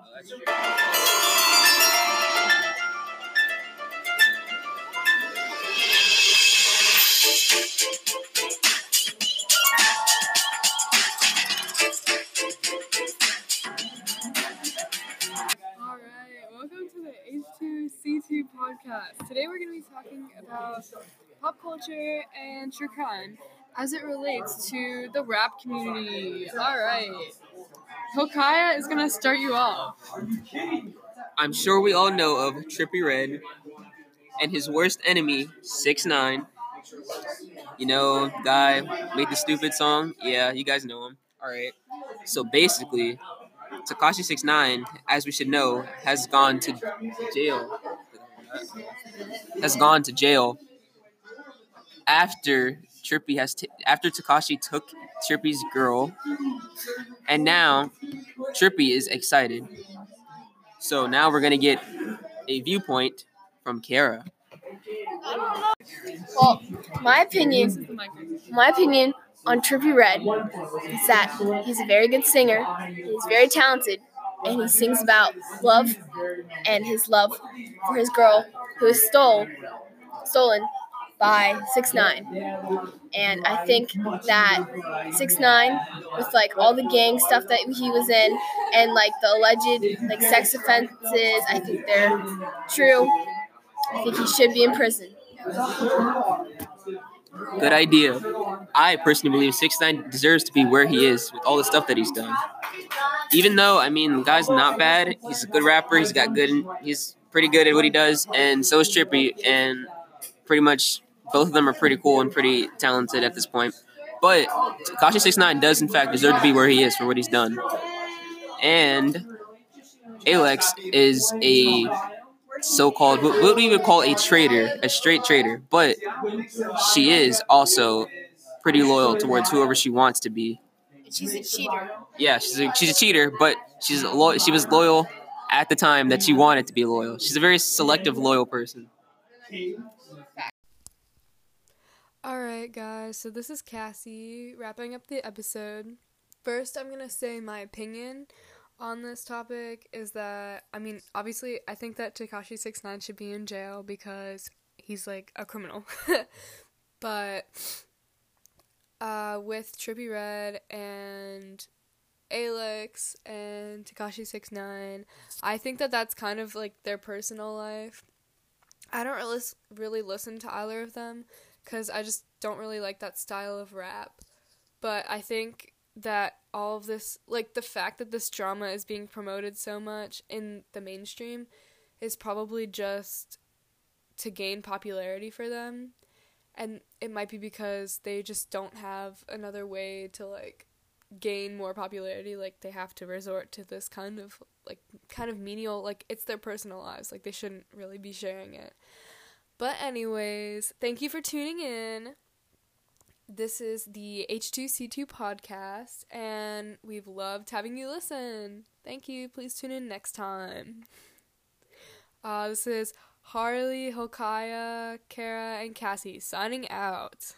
All right, welcome to the H2C2 podcast. Today we're going to be talking about pop culture and true crime as it relates to the rap community. All right, Hokaya is to start you off. I'm sure we all know of Trippie Redd and his worst enemy, Six Nine. You know, guy made the stupid song. Yeah, you guys know him. All right. So basically, Tekashi Six Nine, as we should know, has gone to jail. Has gone to jail after Trippie has t- after Tekashi took Trippie's girl, and now Trippie is excited. So now we're gonna get a viewpoint from Kara. Well, my opinion, my opinion on Trippie Redd is that he's a very good singer. He's very talented, and he sings about love and his love for his girl who is stole, stolen by Six Nine. And I think that Six Nine, with like all the gang stuff that he was in, and like the alleged like sex offenses, I think they're true. I think he should be in prison. Good idea. I personally believe Six Nine deserves to be where he is with all the stuff that he's done. Even though, I mean, the guy's not bad. He's a good rapper. He's got good. He's pretty good at what he does, and so is Trippie. And pretty much both of them are pretty cool and pretty talented at this point. But Tekashi Six Nine does in fact deserve to be where he is for what he's done. And Aleks is a so-called what what we would call a traitor, a straight traitor, but she is also pretty loyal towards whoever she wants to be. She's a cheater. Yeah, she's a, she's a cheater, but she's lo- she was loyal at the time that she wanted to be loyal. She's a very selective loyal person. All right, guys. So this is Cassie wrapping up the episode. First, I'm gonna say my opinion on this topic is that I mean, obviously, I think that Tekashi Six Nine should be in jail because he's like a criminal. but uh, with Trippie Redd and Aleks and Tekashi Six Nine, I think that that's kind of like their personal life. I don't really really listen to either of them because I just don't really like that style of rap. But I think that all of this, like the fact that this drama is being promoted so much in the mainstream, is probably just to gain popularity for them. And it might be because they just don't have another way to like gain more popularity. Like they have to resort to this kind of like kind of menial, like it's their personal lives. Like they shouldn't really be sharing it. But, anyways, thank you for tuning in. This is the H2C2 podcast, and we've loved having you listen. Thank you. Please tune in next time. Uh, this is Harley, Hokaya, Kara, and Cassie signing out.